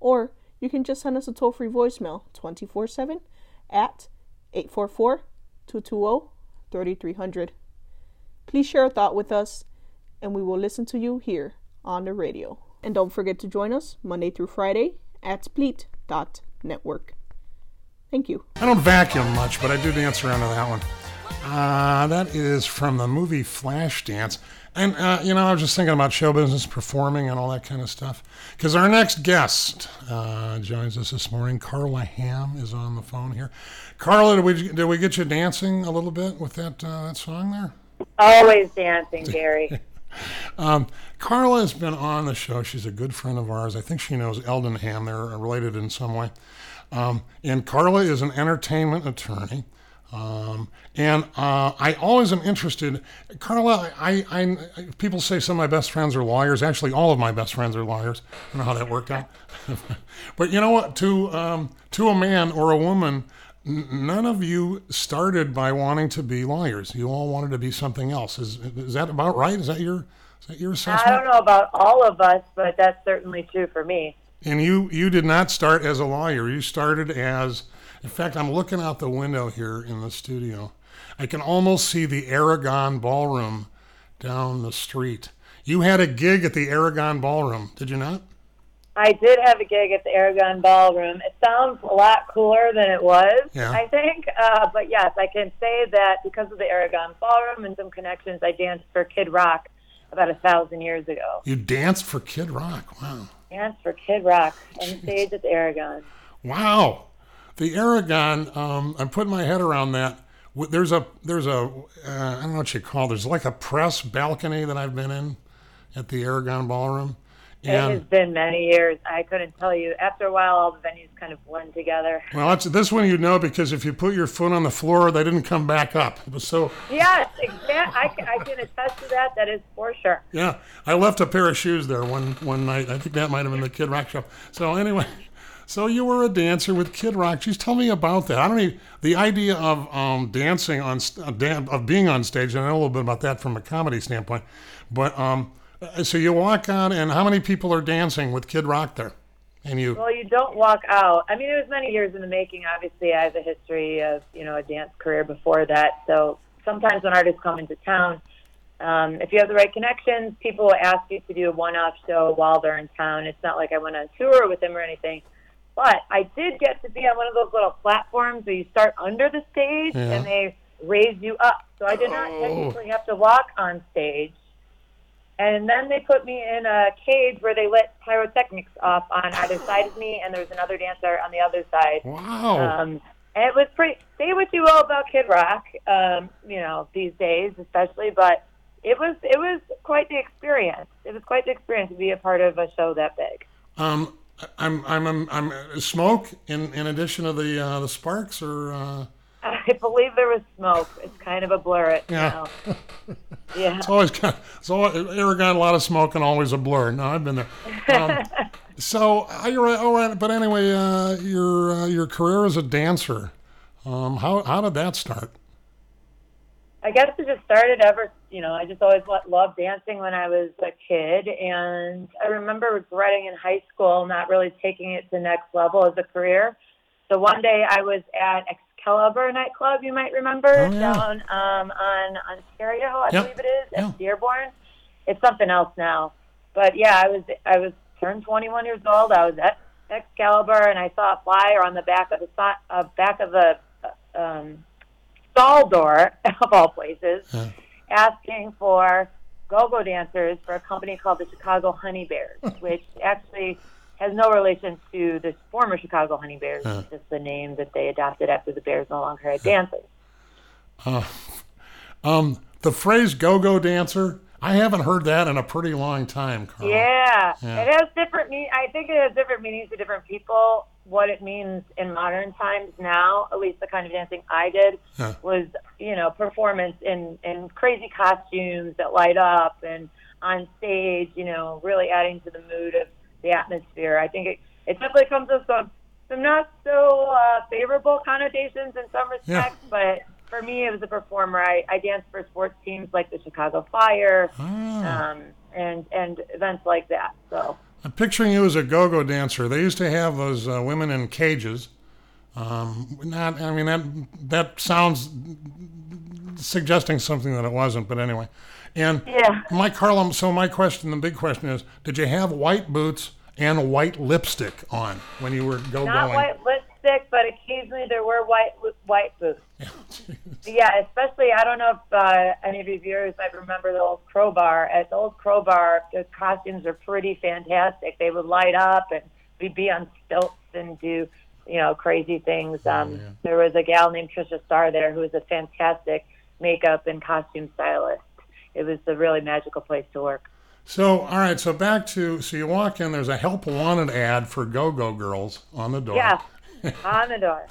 or you can just send us a toll free voicemail 24 7 at 844 220 3300. Please share a thought with us and we will listen to you here on the radio. And don't forget to join us Monday through Friday at spleet.network. Thank you. I don't vacuum much, but I do dance around to that one. Uh, that is from the movie Flashdance. And, uh, you know, I was just thinking about show business, performing, and all that kind of stuff. Because our next guest uh, joins us this morning. Carla Ham is on the phone here. Carla, did we, did we get you dancing a little bit with that, uh, that song there? Always dancing, Gary. Um, Carla has been on the show. She's a good friend of ours. I think she knows Eldon Ham. They're related in some way. Um, and Carla is an entertainment attorney. Um, and uh, I always am interested. Carla, I, I, I, people say some of my best friends are lawyers. Actually, all of my best friends are lawyers. I don't know how that worked out. but you know what? To, um, to a man or a woman, none of you started by wanting to be lawyers. You all wanted to be something else. Is, is that about right? Is that your, is that your assessment? I don't know about all of us, but that's certainly true for me. And you you did not start as a lawyer. You started as in fact, I'm looking out the window here in the studio. I can almost see the Aragon Ballroom down the street. You had a gig at the Aragon Ballroom, did you not? I did have a gig at the Aragon Ballroom. It sounds a lot cooler than it was, Yeah. I think. Uh, but yes, I can say that because of the Aragon Ballroom and some connections, I danced for Kid Rock about a thousand years ago. You danced for Kid Rock. Wow. Danced for Kid Rock on stage at the Aragon. Wow. The Aragon, um, I'm putting my head around that. There's a, there's a, uh, I don't know what you call it. There's like a press balcony that I've been in at the Aragon Ballroom. It has been many years. I couldn't tell you. After a while, all the venues kind of blend together. well, that's, this one you know because if you put your foot on the floor, they didn't come back up. It was so, Yes, exactly. I, can- I can attest to that. That is for sure. Yeah, I left a pair of shoes there one one night. I think that might have been the Kid Rock show. So anyway, so you were a dancer with Kid Rock. Just tell me about that. I don't even the idea of um, dancing on uh, of being on stage. and I know a little bit about that from a comedy standpoint, but um, so you walk on, and how many people are dancing with Kid Rock there? And you, Well, you don't walk out. I mean, it was many years in the making. Obviously, I have a history of you know a dance career before that. So sometimes when artists come into town, um, if you have the right connections, people will ask you to do a one-off show while they're in town. It's not like I went on tour with them or anything. But I did get to be on one of those little platforms where you start under the stage Yeah. and they raise you up. So I did not Oh. technically have to walk on stage. And then they put me in a cage where they lit pyrotechnics off on either side of me, and there was another dancer on the other side. wow, Um, and it was pretty. Say what you will about Kid Rock, um, you know, these days especially, but it was it was quite the experience. It was quite the experience to be a part of a show that big. um, I'm I'm I'm, I'm uh, smoke in in addition to the uh, the sparks or. Uh, I believe there was smoke. It's kind of a blur. It Yeah. now. Yeah. It's always kind of, it's always, Aragon, a lot of smoke and always a blur. No, I've been there. Um, so, you're right. All right. But anyway, uh, your, uh, your career as a dancer, um, how, how did that start? I guess it just started ever, you know, I just always loved dancing when I was a kid. And I remember regretting in high school not really taking it to the next level as a career. So one day I was at Excalibur nightclub, you might remember, Oh, yeah. down um, on Ontario, I Yep. believe it is, at Dearborn. It's something else now. But yeah, I was I was turned 21 years old. I was at Excalibur, and I saw a flyer on the back of the uh, back of the uh, um, stall door of all places, Yeah. asking for go-go dancers for a company called the Chicago Honey Bears, which actually has no relation to the former Chicago Honey Bears. It's just the name that they adopted after the Bears no longer had dancers. Um, the phrase go-go dancer, I haven't heard that in a pretty long time, Carl. Yeah. Yeah. it has different mean. I think it has different meanings to different people. What it means in modern times now, at least the kind of dancing I did, Yeah. was you know performance in in crazy costumes that light up and on stage, you know, really adding to the mood of the atmosphere. I think it it definitely comes with some some not so uh, favorable connotations in some respects, but. For me, it was a performer. I, I danced for sports teams like the Chicago Fire, Ah. um, and and events like that. So I'm picturing you as a go-go dancer. They used to have those uh, women in cages. Um, not, I mean that that sounds suggesting something that it wasn't, but anyway. And Yeah. my Carlum. So my question, the big question is, did you have white boots and white lipstick on when you were go going? Not going. white lipstick, but occasionally there were white white boots. Yeah, especially I don't know if uh, any of your viewers might remember the old Crobar. At the old Crobar, the costumes are pretty fantastic. They would light up, and we'd be on stilts and do you know crazy things. Um, There was a gal named Trisha Starr there who was a fantastic makeup and costume stylist. It was a really magical place to work. So, all right, so back to so you walk in. There's a help wanted ad for Go Go Girls on the door. Yeah, on the door.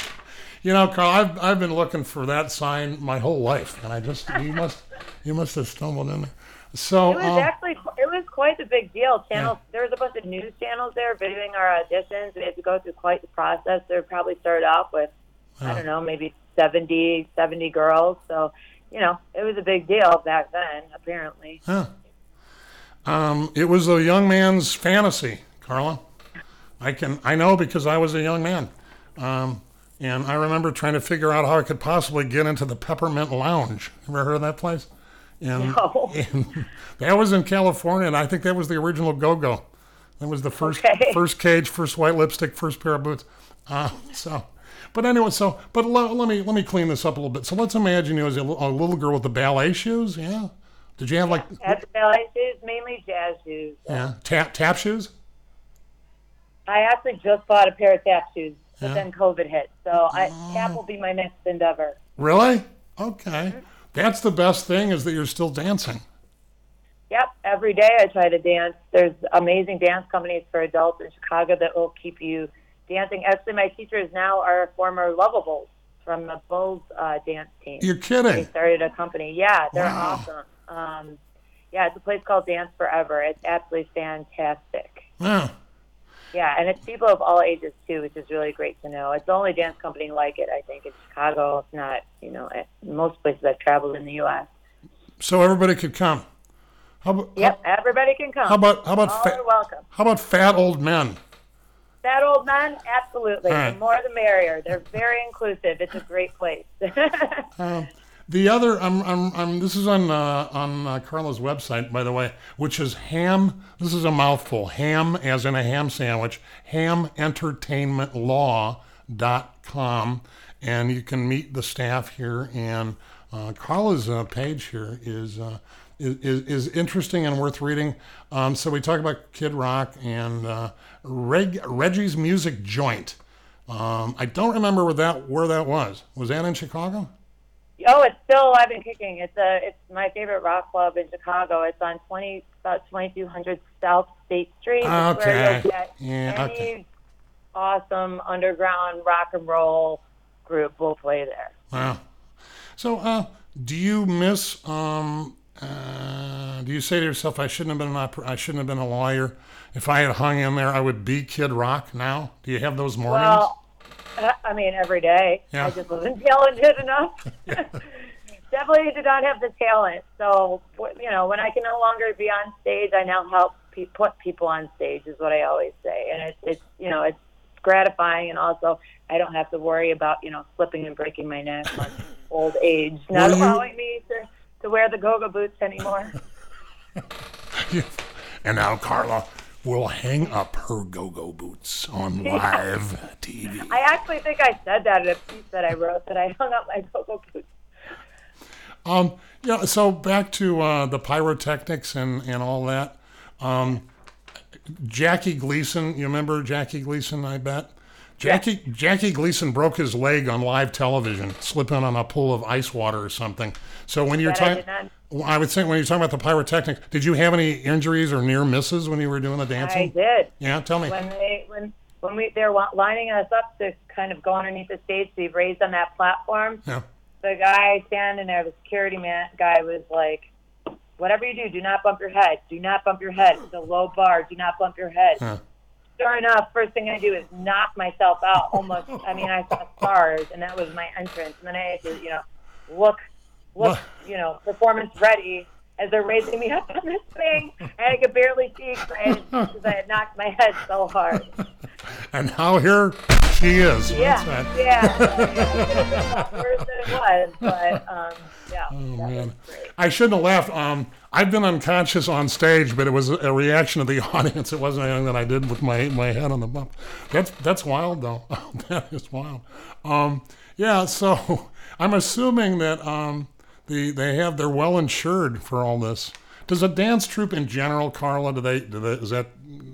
You know, Carl, I've I've been looking for that sign my whole life, and I just you must you must have stumbled in there. So, It was um, actually it was quite a big deal. Channels there was a bunch of news channels there videoing our auditions. We had to go through quite the process. They probably started off with I don't know maybe 70, 70 girls. So you know it was a big deal back then. Apparently, Huh. Um, it was a young man's fantasy, Carla. I can I know because I was a young man, um, and I remember trying to figure out how I could possibly get into the Peppermint Lounge. Ever heard of that place? And, No. and that was in California, and I think that was the original Go Go. That was the first Okay. first cage, first white lipstick, first pair of boots. Uh, so, but anyway, so but let, let me let me clean this up a little bit. So let's imagine you as a, a little girl with the ballet shoes. Yeah. Did you have like the ballet shoes, mainly jazz shoes. yeah tap tap shoes? I actually just bought a pair of tap shoes, but Yeah. then COVID hit. So I, tap will be my next endeavor. Really? Okay. That's the best thing is that you're still dancing. Yep, every day I try to dance. There's amazing dance companies for adults in Chicago that will keep you dancing. Actually, my teachers now are former Luvabulls from the Bulls uh, dance team. You're kidding. They started a company. Yeah, they're Wow. awesome. Um, yeah, it's a place called Dance Forever. It's absolutely fantastic. Yeah. Yeah, and it's people of all ages too, which is really great to know. It's the only dance company like it, I think, in Chicago. If not, you know, at most places I've traveled in the U.S. So everybody could come. How Yep, everybody can come. how about how about all fa- welcome. how about fat old men? Fat old men, absolutely. Right. The more the merrier. They're very inclusive. It's a great place. Um, the other, I'm, I'm, I'm, this is on uh, on uh, Carla's website, by the way, which is ham. This is a mouthful. Ham, as in a ham sandwich. HamEntertainmentLaw.com, and you can meet the staff here. And uh, Carla's uh, page here is. Is, is, interesting and worth reading. Um, so we talk about Kid Rock and uh, Reg, Reggie's Music Joint. Um, I don't remember where that where that was. Was that in Chicago? oh, it's still alive and kicking. It's a it's my favorite rock club in Chicago. It's on twenty about twenty two hundred South State Street. Okay. Yeah, any okay. awesome underground rock and roll group will play there. Wow. So, uh, do you miss? Um, uh, do you say to yourself, "I shouldn't have been an opera, I shouldn't have been a lawyer. If I had hung in there, I would be Kid Rock." Now, do you have those mornings? Well, uh, I mean, every day. Yeah. I just wasn't talented enough. Definitely did not have the talent. So, you know, when I can no longer be on stage, I now help pe- put people on stage, is what I always say. And it's, it's, you know, it's gratifying. And also, I don't have to worry about, you know, slipping and breaking my neck on old age, not allowing me to, to wear the go-go boots anymore. and now Carla will hang up her go-go boots on live TV. I actually think I said that in a piece that I wrote that I hung up my go-go boots. Um, yeah. So back to uh, the pyrotechnics and and all that. Um, Jackie Gleason, you remember Jackie Gleason? I bet. Jackie Jackie Gleason broke his leg on live television, slipping on a pool of ice water or something. So when you're talking, did not well, I would say when you're talking about the pyrotechnics, did you have any injuries or near misses when you were doing the dancing? I did. Yeah, tell me. when they when when we they're lining us up to kind of go underneath the stage to be raised on that platform. Yeah. The guy standing there, the security man guy, was like, "Whatever you do, do not bump your head. Do not bump your head. It's a low bar. Do not bump your head." Yeah. Sure enough, first thing I do is knock myself out. Almost. I mean, I saw stars, and that was my entrance. And then I had to, you know, look, look, you know, performance ready. As they're raising me up on this thing, and I could barely see because I had knocked my head so hard. And now here she is. Yeah, yeah. yeah. It could have been a lot worse than it was, but um, yeah. Oh man. I shouldn't have laughed. Um, I've been unconscious on stage, but it was a reaction of the audience. It wasn't anything that I did with my, my head on the bump. That's that's wild though. that is wild. Um, yeah, so I'm assuming that um, the they have they're well insured for all this. Does a dance troupe in general, Carla? Do they? Do they is that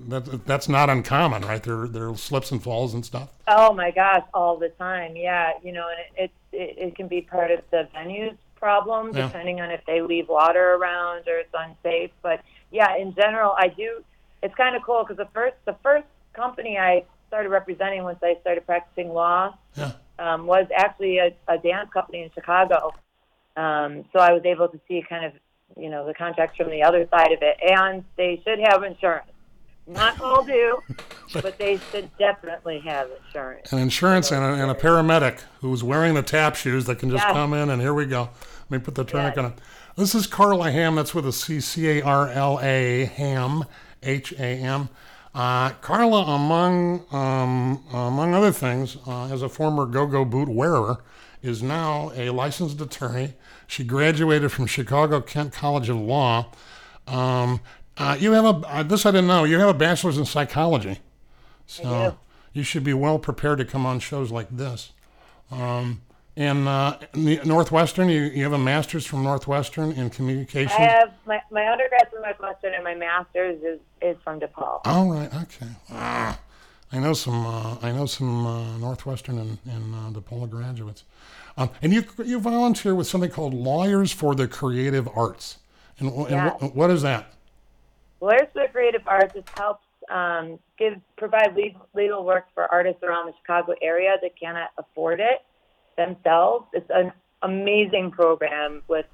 that that's not uncommon, right? There there slips and falls and stuff. Oh my gosh, all the time. Yeah, you know, and it it, it can be part of the venue's problem Yeah. depending on if they leave water around or it's unsafe. But yeah, in general, I do. It's kind of cool because the first the first company I started representing once I started practicing law Yeah. um, was actually a, a dance company in Chicago. Um, so I was able to see kind of, you know, the contracts from the other side of it. And they should have insurance. Not all do, but they should definitely have insurance. An insurance and a, and a paramedic who's wearing the tap shoes that can just Yes. come in and here we go. Let me put the tourniquet Yes. on. This is Carla Ham. That's with a C C A R L A Ham H A M. Uh, Carla, among um, among other things, uh, as a former go-go boot wearer, is now a licensed attorney. She graduated from Chicago Kent College of Law. Um, uh, you have a uh, this I didn't know. You have a bachelor's in psychology, so you should be well prepared to come on shows like this. Um, and uh, Northwestern, you, you have a master's from Northwestern in communication. I have my, my undergrad from Northwestern and my master's is, is from DePaul. All right, okay. Ah, I know some. Uh, I know some uh, Northwestern and, and uh, DePaul graduates. Um, and you you volunteer with something called Lawyers for the Creative Arts. And, and Yes. what, what is that? Lawyers for the Creative Arts just helps um, give provide legal, legal work for artists around the Chicago area that cannot afford it themselves. It's an amazing program with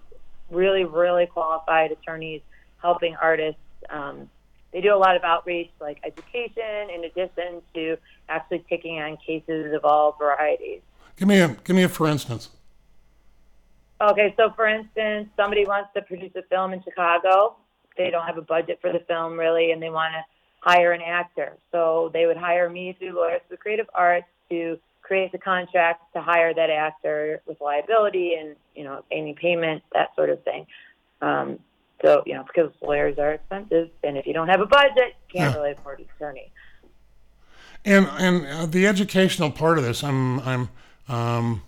really, really qualified attorneys helping artists. Um, they do a lot of outreach, like education, in addition to actually taking on cases of all varieties. Give me a give me a for instance. Okay, so for instance, somebody wants to produce a film in Chicago. They don't have a budget for the film really, and they want to hire an actor. So they would hire me through Lawyers for Creative Arts to create the contract to hire that actor with liability and you know any payment, that sort of thing. Um, so you know because lawyers are expensive, and if you don't have a budget, you can't Yeah. really afford an attorney. And and uh, the educational part of this, I'm I'm um,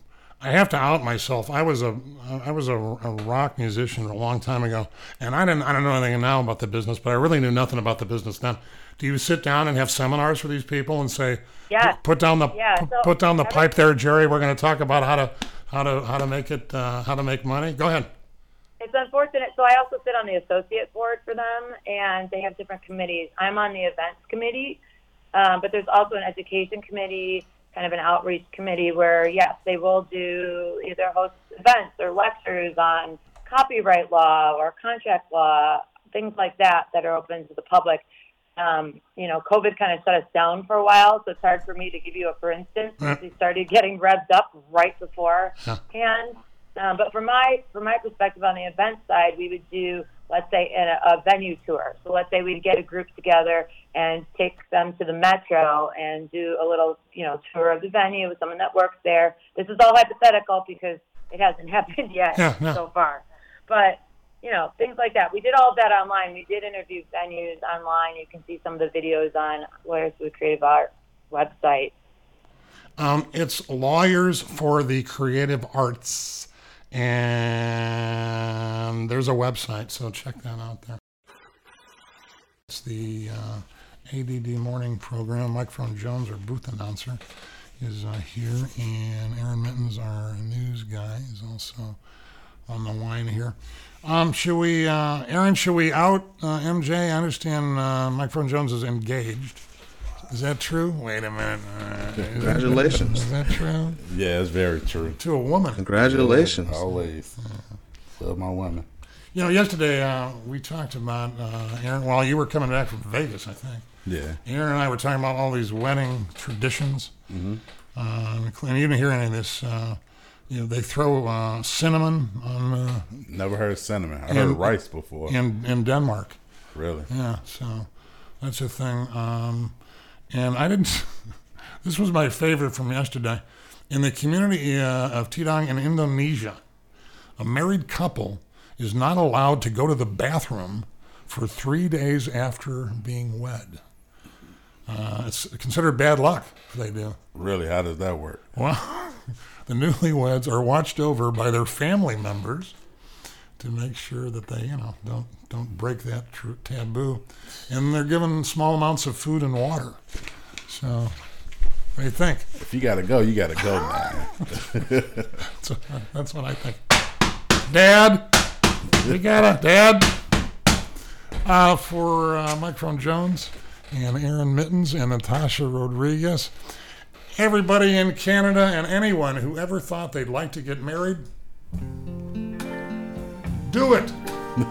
I have to out myself. I was a I was a, a rock musician a long time ago, and I didn't I don't know anything now about the business, but I really knew nothing about the business then. Do you sit down and have seminars for these people and say, Yes. put down the Yeah, so put down the pipe there, Jerry. We're going to talk about how to how to how to make it uh, how to make money. Go ahead. It's unfortunate. So I also sit on the associate board for them, and they have different committees. I'm on the events committee, um, but there's also an education committee, kind of an outreach committee, where yes, they will do either host events or lectures on copyright law or contract law, things like that that are open to the public. Um, you know, COVID kind of shut us down for a while, so it's hard for me to give you a for instance. Right. We started getting revved up right before Yeah. hand. Um, but from my from my perspective on the event side, we would do let's say in a, a venue tour. So let's say we'd get a group together and take them to the metro and do a little you know tour of the venue with someone that works there. This is all hypothetical because it hasn't happened yet Yeah, yeah. so far. But you know things like that. We did all of that online. We did interview venues online. You can see some of the videos on Lawyers with Creative Art website. Um, it's Lawyers for the Creative Arts, and there's a website, so check that out there. It's the uh, ADD morning program. Microphone Jones, our booth announcer, is uh, here, and Aaron Mittens, our news guy, is also on the line here. Um, should we, uh, Aaron? Should we out uh, MJ? I understand uh, Microphone Jones is engaged. Is that true? Wait a minute. Uh, Congratulations. Is that true? Yeah, it's very true. To a woman. Congratulations. Always. Love my women. You know, yesterday uh, we talked about uh, Aaron. While you were coming back from Vegas, I think. Yeah. Aaron and I were talking about all these wedding traditions. Mm-hmm. Uh, and you didn't hear any of this. Uh, you know, they throw uh, cinnamon on. Uh, Never heard of cinnamon. I in- heard rice before. In in Denmark. Really? Yeah, so that's a thing. Um, and I didn't. this was my favorite from yesterday. In the community uh, of Tidong in Indonesia, a married couple is not allowed to go to the bathroom for three days after being wed. Uh, it's considered bad luck if they do. Really, how does that work? Well, the newlyweds are watched over by their family members to make sure that they, you know, don't don't break that tr- taboo, and they're given small amounts of food and water. So, what do you think? If you gotta go, you gotta go, man. that's, what, that's what I think. Dad, we gotta, Dad. Uh, for uh, Microphone Jones and Aaron Mittens and Natasha Rodriguez, everybody in Canada and anyone who ever thought they'd like to get married, do it. See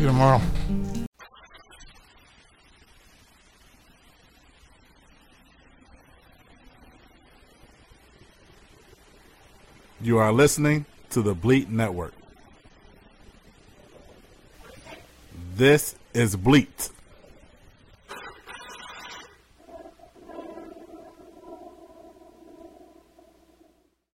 you tomorrow. You are listening to the Bleat Network. This is Bleat.